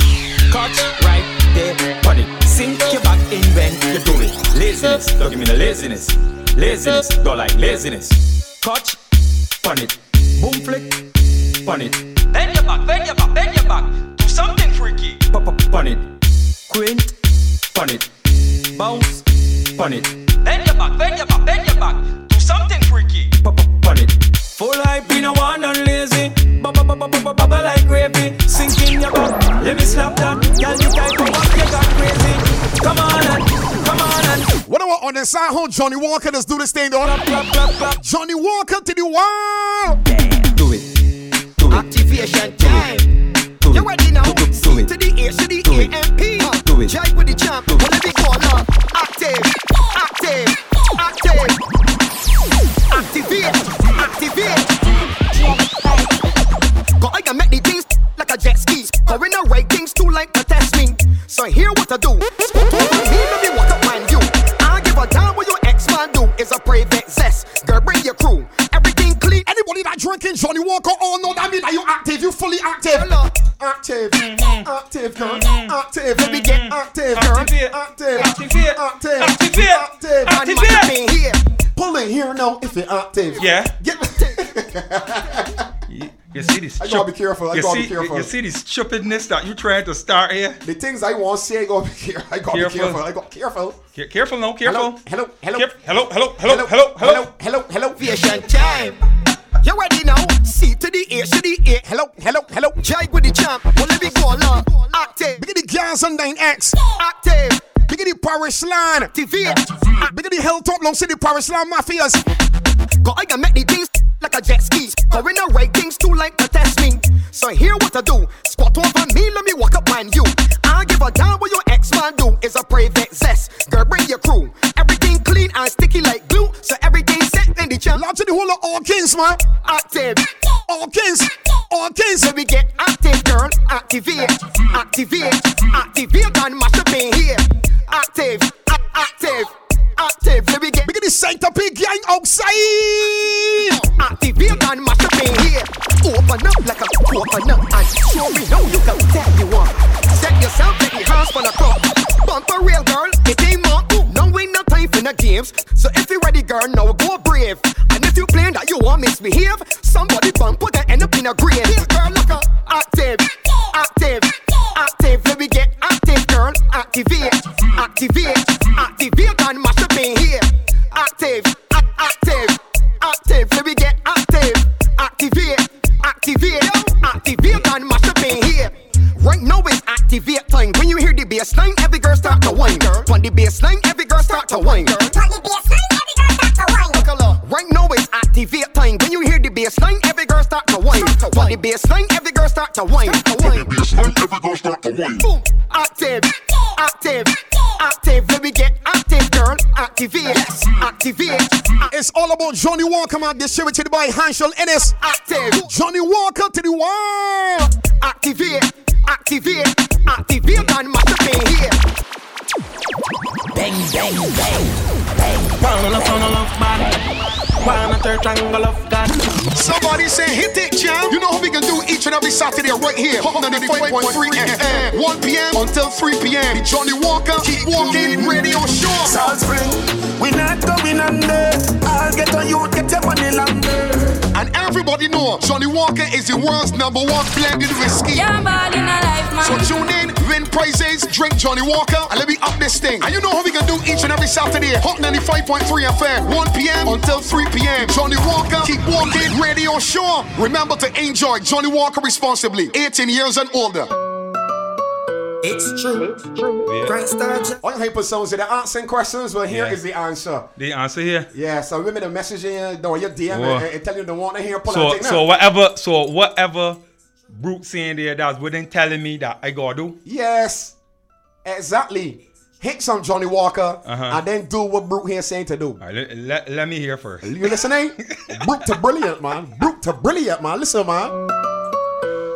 Speaker 17: Catch right there on it. Sink your back in when you do it. Laziness. Don't give me the laziness. Laziness. Don't like laziness. Catch on it. Boom flick on it. Bend your back, bend your back, bend your back. Do something freaky. Pop up on it. Quint on it. Bounce on it. Bend your back, bend your back, bend your back. Do something freaky. Pop it.
Speaker 18: Full hype, you know one and lazy. Bubble, bubble like gravy. Sink in your back. Let me slap that. Girl, the guy come back, you got crazy. Come on and, come on and.
Speaker 3: What about on the side home, Johnnie Walker? Let's do this thing, though.
Speaker 18: Clap, clap, clap, clap.
Speaker 3: Johnnie Walker to the world.
Speaker 17: Do it. Do it.
Speaker 9: Activation time.
Speaker 17: Do
Speaker 9: You ready now?
Speaker 17: Do, do,
Speaker 9: C to the A to the
Speaker 17: Do
Speaker 9: A
Speaker 17: it.
Speaker 9: M P.
Speaker 17: Do it.
Speaker 9: Jive with the champ.
Speaker 17: Do it.
Speaker 9: Well, let me go now. Active. Active. Active. So here what to do. Spot over me, let me walk up on you. I give a damn what your ex man do. Is a private zest. Girl, bring your crew. Everything clean.
Speaker 3: Anybody that drinking Johnnie Walker, all know that mean that you active. You fully active.
Speaker 9: Hello.
Speaker 3: Active.
Speaker 9: Mm-hmm.
Speaker 3: Active, girl. Active. Let me get active, girl. Active. Active. Active.
Speaker 9: Man,
Speaker 5: Activate.
Speaker 9: man, thing here.
Speaker 3: Pull in here now if you're active.
Speaker 5: Yeah.
Speaker 3: Get.
Speaker 5: You, you see this?
Speaker 3: I gotta be careful, I
Speaker 5: you
Speaker 3: gotta
Speaker 5: see,
Speaker 3: be careful.
Speaker 5: You, you see this stupidness that you trying to start here?
Speaker 3: the things I want to say, I gotta be careful. I gotta
Speaker 5: Careful.
Speaker 3: be careful. I got careful.
Speaker 5: Care- careful now, careful.
Speaker 3: Hello. Hello. Hello.
Speaker 5: Caref- hello, hello, hello, hello, hello.
Speaker 3: Hello. Hello.
Speaker 9: Activation time. You ready now? C to the A to the A.
Speaker 3: Hello. Hello. Hello.
Speaker 9: Jive with the champ. Well, let me go along. Active.
Speaker 3: Big the gas on 9X.
Speaker 9: Active.
Speaker 3: Big the parish line.
Speaker 9: Activate.
Speaker 3: Big the hilltop long city parish line mafias.
Speaker 9: Go I can make the things like a jet ski. Going the right things too like to test me. So here what I do. Squat over me, let me walk up on you. I give a damn what your ex man do. Is a private zest. Girl, bring your crew. Everything clean and sticky like glue. So everything set in the champ.
Speaker 3: Loud to the whole of all kings, man.
Speaker 9: Active.
Speaker 3: All kings. All kings.
Speaker 9: So we get active, girl. Activate. Activate. Activate and mash up in here. Active. a- Active. Active. So we get
Speaker 3: Big the centipede gang outside.
Speaker 9: activate and mash up in here. Open up like a coconut and show me now you can tell you what. Set yourself, let the hands for the crop. want for real, girl. It ain't more. No, ain't no time for no games. So if you ready, girl, now go brave. And if you playing that you want misbehave, somebody bump put that end up in a grave. Here, girl, look up. Active, active, active. Let me get active, girl. Activate, activate, activate and Active, active, active. Let me get active, activate, activate, activate and mash up in here. Right now it's activate time. When you hear the bass line, every girl start to whine. On the bass line, every girl start to whine. On the bass line, every girl start to whine. Right now it's activate time. When you hear the bass line, every girl start to whine. On the bass line, every girl start to whine. Bass line, every girl start to whine. Active, active, active. Let me get active. Activate, activate.
Speaker 3: It's all about Johnnie Walker, man. Distributed by Hanshel Ennis.
Speaker 9: Active.
Speaker 3: Johnnie Walker to the world.
Speaker 9: Activate, activate, activate and mash up here.
Speaker 19: Bang, bang, bang, bang.
Speaker 20: One love, one love, man. A third triangle of God.
Speaker 21: Somebody say hit it, jam. You know how we can do each and every Saturday right here. Hot 95.3 FM. 1 p.m. until 3 p.m. The Johnnie Walker Keep Walking Radio Show.
Speaker 20: Salt Spring, we not going under. I'll get on you, get your money longer.
Speaker 21: And everybody know Johnnie Walker is the world's number one blended whiskey.
Speaker 11: Yeah, bad in a life, man.
Speaker 21: So tune in, win prizes, drink Johnnie Walker, and let me up this thing. And you know how we can do each and every Saturday. Hot 95.3 FM, 1 p.m. until 3 p.m. Johnnie Walker, keep walking, radio show. Remember to enjoy Johnnie Walker responsibly, 18 years and older.
Speaker 9: It's true. Great star. J-
Speaker 3: All hyper sounds are asking questions, but here is
Speaker 5: Yeah.
Speaker 3: the answer.
Speaker 5: The answer here.
Speaker 3: Yeah, so women are messaging you, or your DM
Speaker 5: Whoa.
Speaker 3: and, and tell you they want to hear pull
Speaker 5: So
Speaker 3: out
Speaker 5: so whatever so whatever Brute saying there that's within telling me that I gotta do.
Speaker 3: Yes, exactly. Hit some Johnnie Walker
Speaker 5: Uh-huh.
Speaker 3: and then do what Brute here saying to do.
Speaker 5: Alright, let, let, let me hear first.
Speaker 3: You listening? Brute to brilliant, man. Brute to brilliant, man. Listen, man.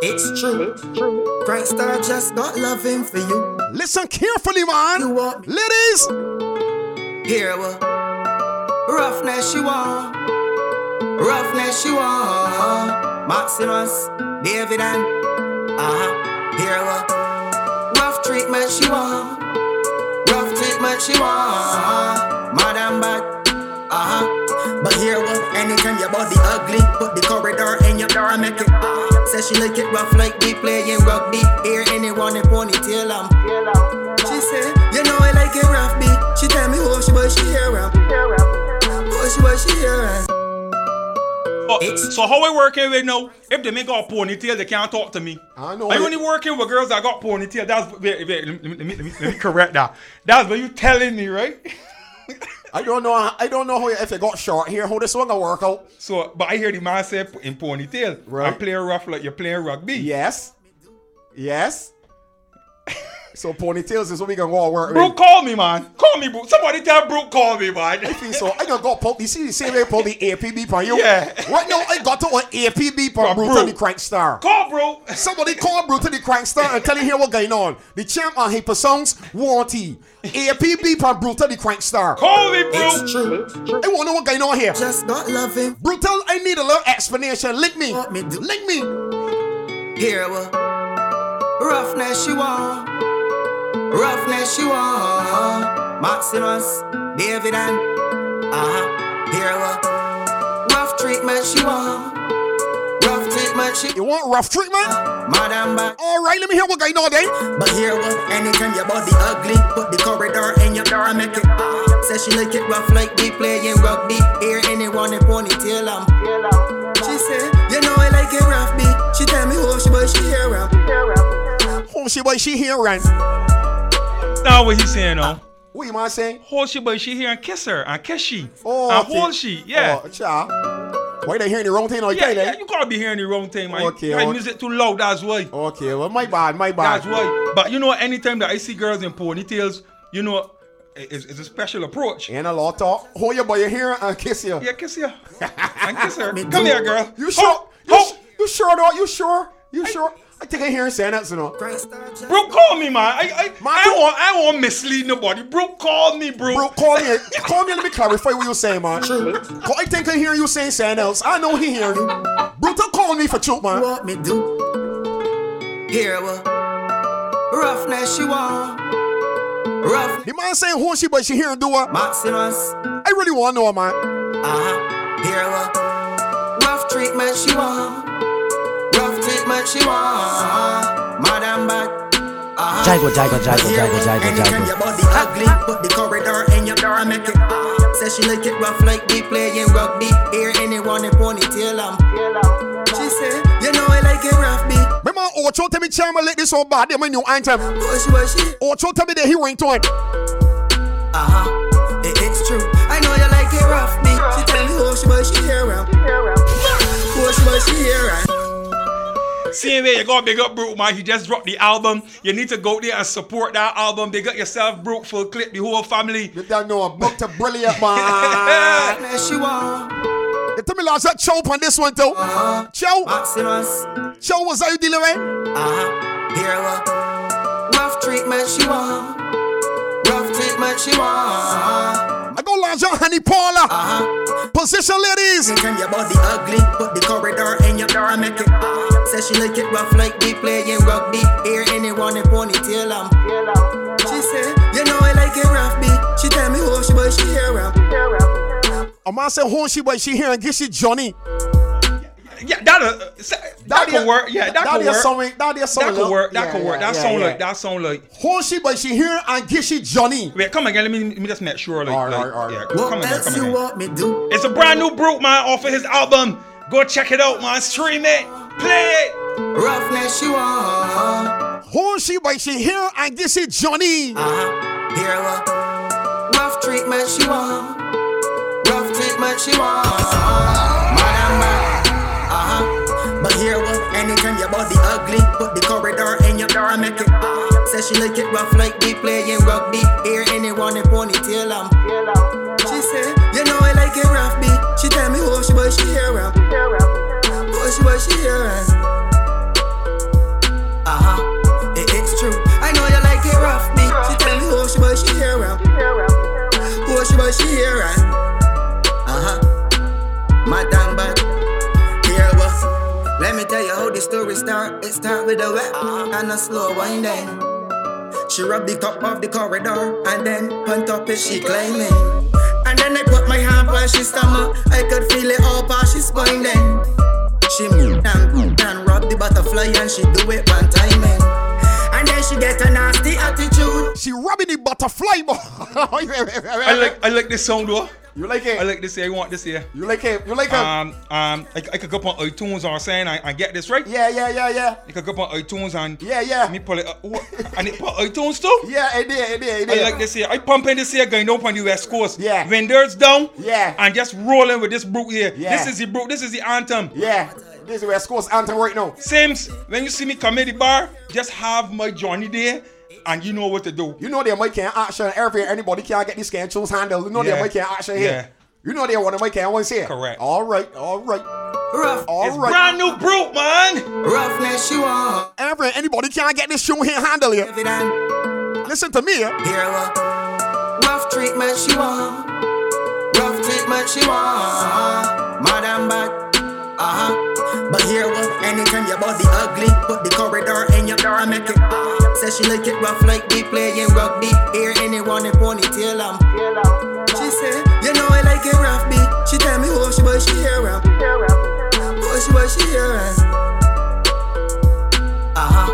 Speaker 9: It's true. It's Great star just not loving for you.
Speaker 3: Listen carefully, man.
Speaker 9: You want
Speaker 3: Ladies.
Speaker 9: Here what? Roughness you want. Roughness you want. Maximus, David and uh-huh. Here what? Rough treatment you want. Treatment she want. Madam bad. Uh-huh. But here what? Anytime your body ugly, put the corridor in your door and make it. Uh, say she like it rough like we playing rugby. Here anyone in ponytail um. She said, you know I like it rough beat. She tell me who she was, she hear him. Who she was, she hear
Speaker 5: So, so how I working with now? If they make got a ponytail, they can't talk to me.
Speaker 3: I know
Speaker 5: Are you only working with girls that got ponytail? That's wait, wait, let, me, let, me, let, me, let me correct that. That's what you telling me, right?
Speaker 3: I don't know. I don't know how if it got short here. How this one gonna work out?
Speaker 5: So, but I hear the man say in ponytail,
Speaker 3: Right.
Speaker 5: I'm playing rough like you're playing rugby.
Speaker 3: Yes. Yes. So ponytails is what we gonna go and work
Speaker 5: Brooke,
Speaker 3: with.
Speaker 5: call me, man. Call me, Brooke. Somebody tell Brooke, call me, man.
Speaker 3: I think so. I gonna go pull. You see the same way pull the APB for you.
Speaker 5: Yeah.
Speaker 3: Right now I got to an APB for
Speaker 5: From
Speaker 3: Brute
Speaker 5: Brute.
Speaker 3: and the Crank Star.
Speaker 5: Call, bro.
Speaker 3: Somebody call Brute to the Crank Star and tell him here what going on. The champ on Hyper Songs warranty. APB for Brute and the Crank Star.
Speaker 5: Call me, bro.
Speaker 9: It's true.
Speaker 3: I wanna know what going on here.
Speaker 9: Just not loving.
Speaker 3: Brutal, I need a little explanation. Link me.
Speaker 9: What me do?
Speaker 3: Link me.
Speaker 9: Here what? Roughness you want. Roughness you want. Maximus, David and uh-huh. Here what? Rough treatment she want. Rough treatment she
Speaker 3: You want rough treatment?
Speaker 9: Madam bad.
Speaker 3: All right, let me hear what going on then.
Speaker 9: But here what? Anytime your body ugly, put the corridor in your door and make it. Uh, say she like it rough like we playing rugby. Here anyone in ponytail um. She said, you know I like it rough beat. She tell me who she but she hear him.
Speaker 3: Oh, she boy, she here, Ren.
Speaker 5: Now what he saying, now?
Speaker 3: What you man saying?
Speaker 5: Hold she, but she here and kiss her and kiss she.
Speaker 3: Oh,
Speaker 5: and
Speaker 3: okay.
Speaker 5: hold she, yeah.
Speaker 3: Oh, cha. Why they hearing the wrong thing on
Speaker 5: yeah, yeah, eh? you gotta be hearing the wrong thing, man.
Speaker 3: Okay,
Speaker 5: you
Speaker 3: okay.
Speaker 5: music too loud, that's why.
Speaker 3: Okay, well, my bad, my bad.
Speaker 5: That's why. But you know, anytime that I see girls in ponytails, you know, it's, it's a special approach.
Speaker 3: And a lot of talk. Hold your boy your hair and kiss you.
Speaker 5: Yeah, kiss her. and kiss her. Come here, girl.
Speaker 3: You sure?
Speaker 5: Ho-
Speaker 3: You, su- you sure though? You sure? You sure? I think I hear him saying that, you know.
Speaker 5: Bro, call me, man. I, I, I won't, I won't mislead nobody. Bro, call me, bro.
Speaker 3: Bro, call me. Call me. Let me clarify what you saying, man. True. I think I hear you saying something else. I know he hear you. Brutal call me for truth, man.
Speaker 9: What me do? Here what? Roughness you want. Rough.
Speaker 3: The man saying who she but she hearing do what?
Speaker 9: Maximus.
Speaker 3: I really want to know, man.
Speaker 9: Uh-huh. Hear what? Rough treatment she want. Rough treatment she want. Madam bad. Uh-huh.
Speaker 22: Jago, jago, jago, jago, jago,
Speaker 9: Anytime
Speaker 22: jago.
Speaker 9: your body ugly, put the corridor in your door, make it. Say she like it rough like we playing rugby. Hear anyone in ponytail, um. She say, you know I like it rough, B.
Speaker 3: Remember Ocho tell me Chama let this so bad, they my new anthem.
Speaker 9: Push, push.
Speaker 3: Ocho tell me the heroine to it.
Speaker 9: Uh-huh. It's true.
Speaker 5: Same way you go big up Brooke, man. He just dropped the album. You need to go there and support that album. Big up yourself, Brooke, full clip, the whole family.
Speaker 3: You don't know, book to brilliant, man.
Speaker 9: There she want.
Speaker 3: You tell me last that Chow on this one too.
Speaker 9: Uh-huh.
Speaker 3: Chow.
Speaker 9: Maximus.
Speaker 3: Chow was how you dealing with?
Speaker 9: Uh-huh. Hear what? Rough treatment she want. Rough treatment she want.
Speaker 3: I go launch your honey Paula.
Speaker 9: Uh-huh.
Speaker 3: Position ladies.
Speaker 9: Anytime your body ugly, put the corridor in your door, make it. Say she like it rough like we playing rugby. Hear anyone in ponytail, um. She say, you know I like it rough, B. She tell me who she but she hear him.
Speaker 3: A man say who she but she here and get she Johnny.
Speaker 5: Yeah, that'll, uh, that could work. Yeah, that, could work.
Speaker 3: something- that is something,
Speaker 5: That could work. That
Speaker 3: yeah,
Speaker 5: could work.
Speaker 3: yeah,
Speaker 5: That
Speaker 3: yeah,
Speaker 5: sound
Speaker 3: yeah.
Speaker 5: like. That sound like.
Speaker 3: Who she but she here and get she Johnny.
Speaker 5: Wait, come again. Let me, let me just make sure. Like, like yeah, come
Speaker 9: What
Speaker 5: again. Come
Speaker 9: you
Speaker 5: again.
Speaker 9: want me do?
Speaker 5: It's a brand new Brute man off of his album. Go check it out, man. Stream it. Play it.
Speaker 9: Roughness you want.
Speaker 3: Who she but she here and get she Johnny.
Speaker 9: Uh-huh. Hear what? Rough treatment she want. Rough treatment she want. Body ugly, put the corridor in your door, make it. Say she like it rough like we playing rugby. Hear anyone in ponytail, um. Start. With a wet uh, and a slow winding. She rubbed the top of the corridor and then on top it she climbing. And then I put my hand where she stomach. I could feel it all past she spine then. She moved and moved and rubbed the butterfly and she do it one timing. And then she get a nasty attitude.
Speaker 3: She rubbing the butterfly.
Speaker 5: I like I like this sound though.
Speaker 3: You like it?
Speaker 5: I like this here. You want this here?
Speaker 3: You like it? You like it?
Speaker 5: Um, um, I, I could go up on iTunes or saying I, I get this right.
Speaker 3: Yeah, yeah, yeah, yeah.
Speaker 5: You could go up on iTunes and
Speaker 3: yeah, yeah.
Speaker 5: Me pull it up. What? And it put iTunes too.
Speaker 3: Yeah, it did, it did,
Speaker 5: I
Speaker 3: did.
Speaker 5: like this here. I pump in this here going up on West Coast.
Speaker 3: Yeah.
Speaker 5: Vendors down.
Speaker 3: Yeah.
Speaker 5: And just rolling with this brook here.
Speaker 3: Yeah.
Speaker 5: This is the brook. This is the anthem.
Speaker 3: Yeah. This is where Score's anthem right now.
Speaker 5: Sims, when you see me come in the bar, just have my Johnny there, and you know what to do.
Speaker 3: You know they might can't action everywhere. Anybody can't get this can choose handle. You know
Speaker 5: Yeah.
Speaker 3: they might can't action here.
Speaker 5: Yeah.
Speaker 3: You know they want to make can't one here.
Speaker 5: Correct.
Speaker 3: All right, all right.
Speaker 9: Rough.
Speaker 3: All
Speaker 5: It's
Speaker 3: right.
Speaker 5: brand new brook, man.
Speaker 9: Roughness you want.
Speaker 3: Every anybody can't get this shoe here handle here. Listen to me. eh?
Speaker 9: Hear what? Rough treatment she want. Rough treatment she want. Madam bad. Uh-huh. But here what? Anytime your body ugly, put the corridor in your door, make it. Say she like it rough like we playing rugby. Hear anyone in ponytail, um. She say, you know I like it rough, B. She tell me who she but she hear him. Who she but she hear him. Uh-huh.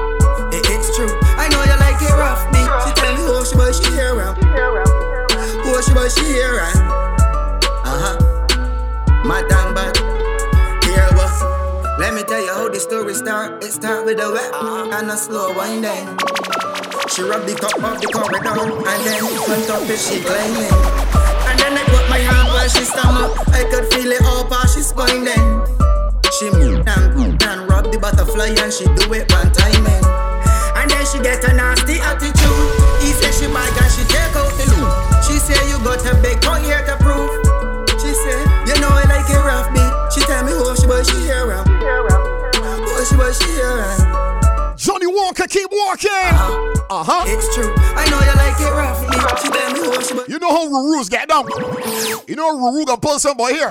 Speaker 9: It, it's true. I know you like it rough, B. She tell me who she but she hear him. Who she but she hear him. The story start. It start with a wet uh-huh. and a slow winding. She rubbed the top of the corridor and then on top of it she climbing. And then I put my hand where she stomach. I could feel it all past she spine then. She moved and moved and rubbed the butterfly and she do it one timing. And then she get a nasty attitude. He say she bag and she take out the loot. She say you got a big tongue here to prove.
Speaker 3: Johnnie Walker, keep walking. Uh huh.
Speaker 9: It's true. I know you like it rough, She tell me who she but
Speaker 3: You know how Ruru's get down. You know Ruru gonna pull somebody here.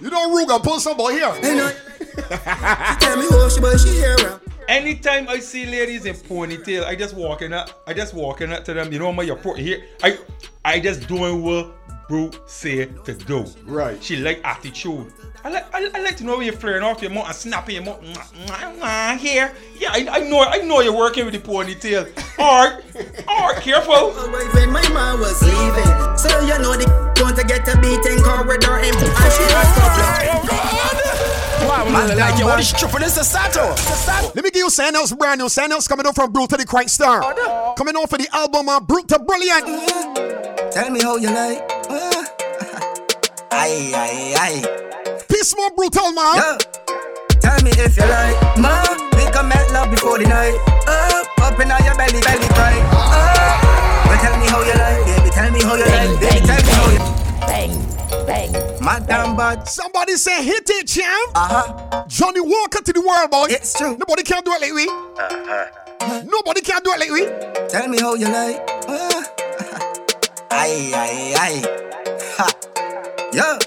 Speaker 3: You know Ruru gonna pull somebody here.
Speaker 9: I know. she tell me who she but she hear
Speaker 5: anytime I see ladies in ponytail, I just walking up. I just walking up to them. You know my your here. I I just doing what bro say to do.
Speaker 3: Right.
Speaker 5: She like attitude. I like I, I like to know when you're flaring off your mouth and snapping your mouth. Mwah, mwah, mwah, Here. Yeah, I, I know I know you're working with the ponytail. Alright. Alright, careful.
Speaker 9: When my mom was leaving, so you know the going to get a beating corridor and and she was
Speaker 3: Wow, like, yo, what is tripping? This is Sato. Let me give you something else brand new. Something else coming up from Brute to the Crank Star. Coming on for the album uh, Brute to Brilliant.
Speaker 9: Tell me how you like. Uh, aye, aye, aye.
Speaker 3: Peace more brutal, man.
Speaker 9: Yeah. Tell me if you like. Ma, we can make love before the night. Up, up in your belly, belly cry. Up. Well, tell me how you like, baby. Tell me how you like, baby. Tell me how you.
Speaker 22: Bang, bang.
Speaker 9: Madam bad.
Speaker 3: Somebody say hit it, champ.
Speaker 9: Uh huh.
Speaker 3: Johnnie Walker to the world, boy.
Speaker 9: It's true.
Speaker 3: Nobody can do it like we.
Speaker 9: Uh-huh.
Speaker 3: Nobody can do it like we.
Speaker 9: Tell me how you like. Uh. aye, aye, aye. Ha. Yo.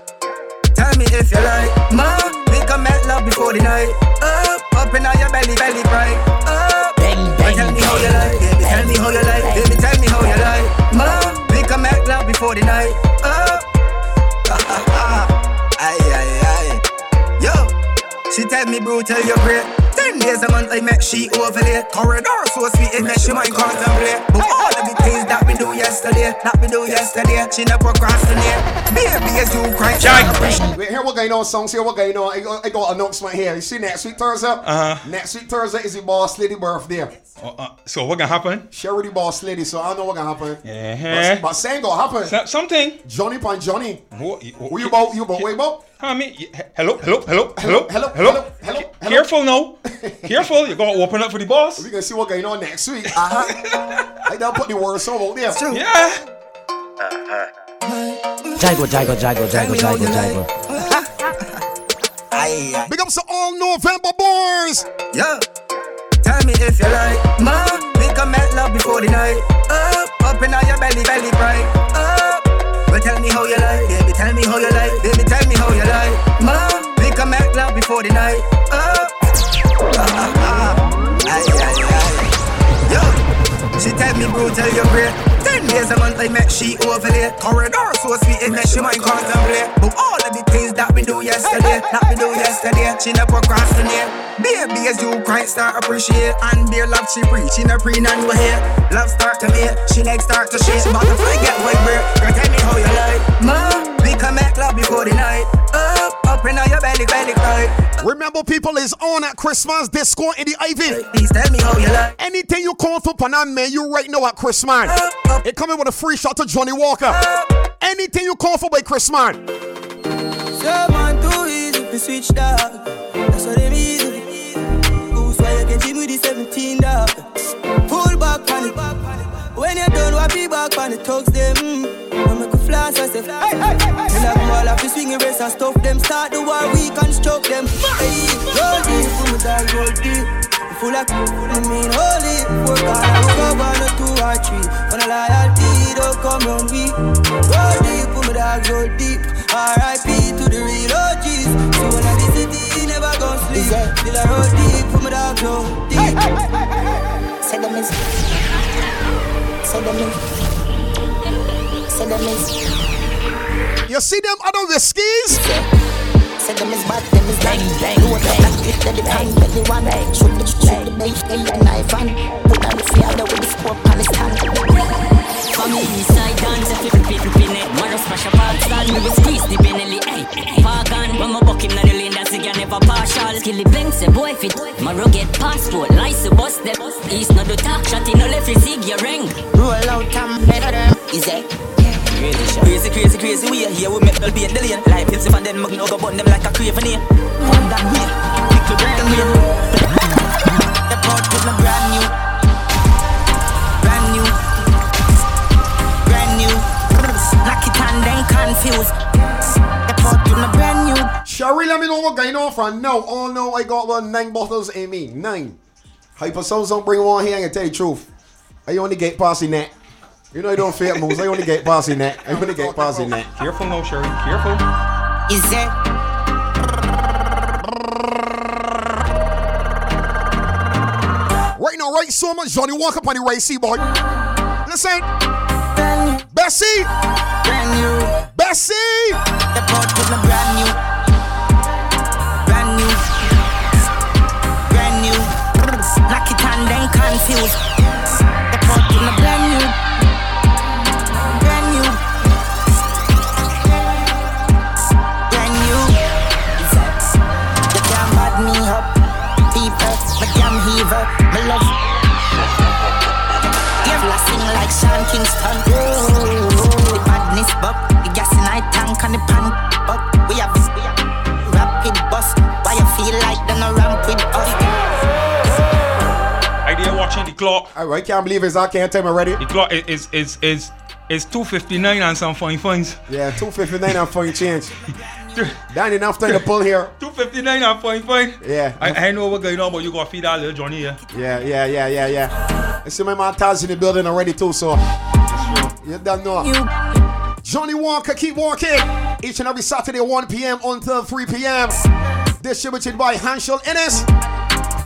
Speaker 9: Tell me if you like. Ma, we can make love before the night. Up, up in your belly, belly bright. Up.
Speaker 22: Bang,
Speaker 9: Well, tell me how you like, baby. Tell me how you like, baby. Tell me how you like. Ma, we can make love before the night. Up. aye, aye, aye. Yo, she tell me, bro, tell you great. Ten days a month I make she overlay. Corridor so sweet it makes she mind contemplate. But all of the things that we do yesterday, that we do yesterday, she never procrastinate. Baby, as you cry,
Speaker 3: Wait, here what going on, songs here what going on. I got, I got an announcement here. You see next week Thursday?
Speaker 5: Uh-huh.
Speaker 3: Next week Thursday is the boss lady birthday.
Speaker 5: Uh, uh, so what gonna happen?
Speaker 3: Sherry the boss lady, so I know what gonna happen.
Speaker 5: Yeah.
Speaker 3: But, but saying gonna happen.
Speaker 5: So- something.
Speaker 3: Johnny pan Johnny.
Speaker 5: Who,
Speaker 3: Who you about? You about? Wait about?
Speaker 5: I mean, y- hello, hello, hello, hello,
Speaker 3: hello,
Speaker 5: hello,
Speaker 3: hello,
Speaker 5: Ca- Careful now. Careful. You're gonna open up for the boss.
Speaker 3: We gonna see what going on next week. Uh-huh. I done put the word song out there.
Speaker 9: True.
Speaker 5: Yeah.
Speaker 22: Jago, jago, jago, jago, jago, jago.
Speaker 9: Aye, aye.
Speaker 3: Big ups to all November boys.
Speaker 9: Yeah. tell me if you like. Ma, we can make love before the night. Up, up in your belly, belly bright. Up. Well, tell me how you like, baby. Tell me how you like, baby. Tell me how you like. Ma, we can make love before the night. Up. She tell me, bro, tell you great. Ten days a month I make she over overlay. Corridor so sweet it makes she mind contemplate. But all of the things that we do yesterday, that we do yesterday, she never procrastinate. Baby, as you cry, start appreciate. And beer love she preach, she no pre none go here. Love start to me, she legs start to shake. Butterfly get vibrate. Girl, tell me how you like. Ma, we can make love before the night. Up, up in your belly, belly cry.
Speaker 3: Remember, people is on at Christmas disco in the Ivy.
Speaker 9: Please tell me how you like.
Speaker 3: Anything you call for Panam man, you right now at Christmas. It coming with a free shot to Johnnie Walker. Anything you call for by Christmas.
Speaker 23: So man too easy to switch dog. That's what them easy. Goose why you can see with the 17 dog. Pull back on it. When you done, what be back on the thugs them. Mm. I make a flash, I say, hey, hey, hey, hey. Then I go the swing and stuff them. Start the war, we construct them. Hey, roll deep, full of dog, roll deep. Full of, I mean, holy. Work hard, go on a two or three. When a loyalty don't come on me. Roll deep, full of dogs, roll deep. R.I.P. to the real OGs. So when I visit the never gon' sleep. Till I roll deep, full of dogs, roll deep.
Speaker 22: Say them is. Say them is. Say them is.
Speaker 3: You see them other whiskies?
Speaker 22: Say them is bad, them is bang, bang, bang, bang. Hit the bang, bang, the one bang. Shoot the, shoot the bang, in the knife and put on the field with the scope on the stand.
Speaker 24: For me, inside dance, if you flip, flip in it. Wanna smash a park stand, we will squeeze the Benelli, hey. Park on, when my buck him na the lane, that's again never partial. Skilly bang, say boy fit. My rugged passport, license bust them. East no do talk, shot in no left, you zig your ring.
Speaker 22: Roll out and better them. Is it?
Speaker 23: Crazy, crazy, crazy, we are here, we make the paint the lane. Life hills if I then mug no go burn them like a craven here. One that way, pick the brand new. The port with my brand new. Brand new. Brand new. Knock it and then confused. The port with my brand new.
Speaker 3: Sherry, let me know what going on from now. Oh no, I got one nine bottles in me. Nine. Hyper Sounds don't bring one here, I can tell you the truth. I only get past in that. You know I don't fake moves. I only get past in that. I only get past in that.
Speaker 5: Careful now, Sherry. Careful.
Speaker 22: Is it?
Speaker 3: now, right? So much Johnnie Walker up on the right, see, boy. Listen. Bessie.
Speaker 22: Brand new.
Speaker 3: Bessie.
Speaker 22: The port with my brand new. Brand new. Brand new. Knock it and then confused. The
Speaker 5: clock.
Speaker 3: I can't believe it's I can't tell me already.
Speaker 5: The clock is is is is, is 259 and some funny fines.
Speaker 3: Yeah, 259 and funny change. That enough time to pull here.
Speaker 5: 259 and funny fine.
Speaker 3: Yeah.
Speaker 5: I, I know what's going on, but you gotta feed that little Johnny here.
Speaker 3: Yeah, yeah, yeah, yeah, yeah. I see my man Taz in the building already too, so you don't know. Johnnie Walker, keep walking. Each and every Saturday, 1 p.m. until 3 p.m. Distributed by Hanshel Ennis.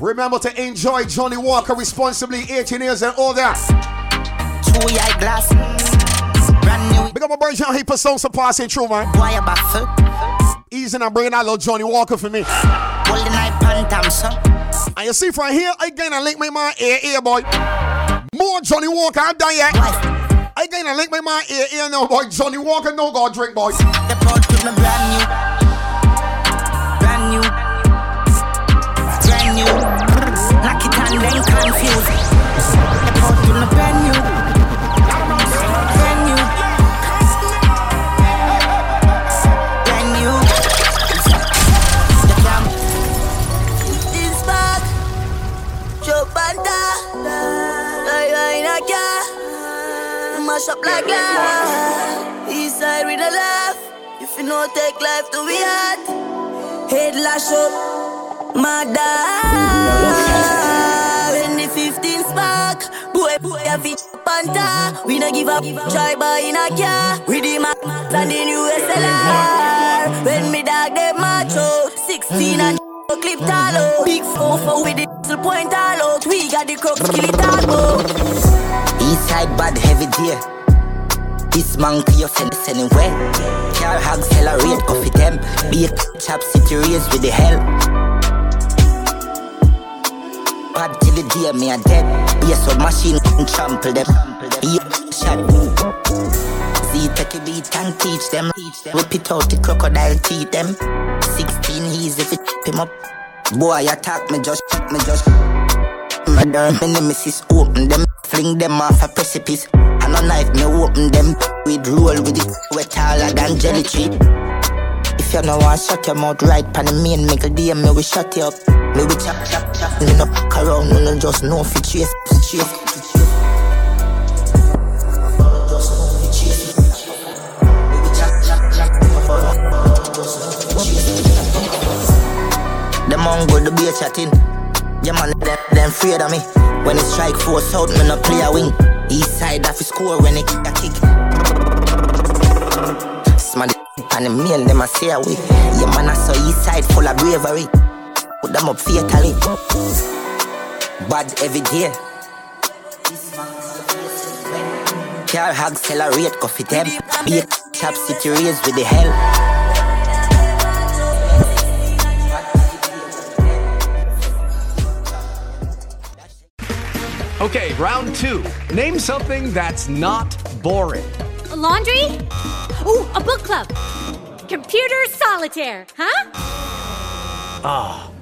Speaker 3: Remember to enjoy Johnnie Walker responsibly, 18 years and older.
Speaker 22: Two eye glass. Brand new.
Speaker 3: Big up my boy John Hyper Sound so passing through, man.
Speaker 22: Why a baffle?
Speaker 3: Easy and bringing that little Johnnie Walker for me.
Speaker 22: Holding night pantam, son.
Speaker 3: And you see from here, again, I gonna link my man ear ear boy. More Johnnie Walker, I'm done yet. I gonna link my man ear ear now, boy. Johnnie Walker, no God drink, boy.
Speaker 22: The Then confused. The port with my brand new. Brand new. Brand new. The cam. This bag. Joe Banda. Like in a car. Mash up like glass. East side with a laugh. If you no take life to be hard. Head lash up. The 15 spark. Boy, boy, a fit panta. We no give up. Try buy in a car. With the max and the new SLR. When me dog them macho. 16 and clip talo. Big fofo with the little point out. We got the crooks, kill it all. East side bad heavy deer. This monkey you fence anywhere. Car hog accelerate coffee them. Be a chap city race with the hell. Bad till the day me a dead. Be a machine trample them. Be a shot. Z take a beat and teach them. Whip it out the crocodile teeth them. 16 he's if it him up. Boy attack me just me just. Madam, my nemesis open them, fling them off a precipice. And a knife me open them, we'd roll with it wet taller than jelly tree. If you no want shut your mouth right, pan the main a day, me we shut you up. Me we chop chop chop, no fuck around, me no just know fi chase, fi chase. The mongo the beer chatting. Yeah man, them, them afraid of me. When it strike force out, me no play a wing. East side off score when it kick a kick. Smash and the mail them a stay away. Yeah man, I saw east side full of bravery. Put them up fatally. Bad every day. Car hog accelerate, coffee them. Be a chap city race with the hell.
Speaker 1: Okay, round two. Name something that's not boring.
Speaker 25: A laundry? Ooh, a book club. Computer solitaire, huh?
Speaker 1: Ah,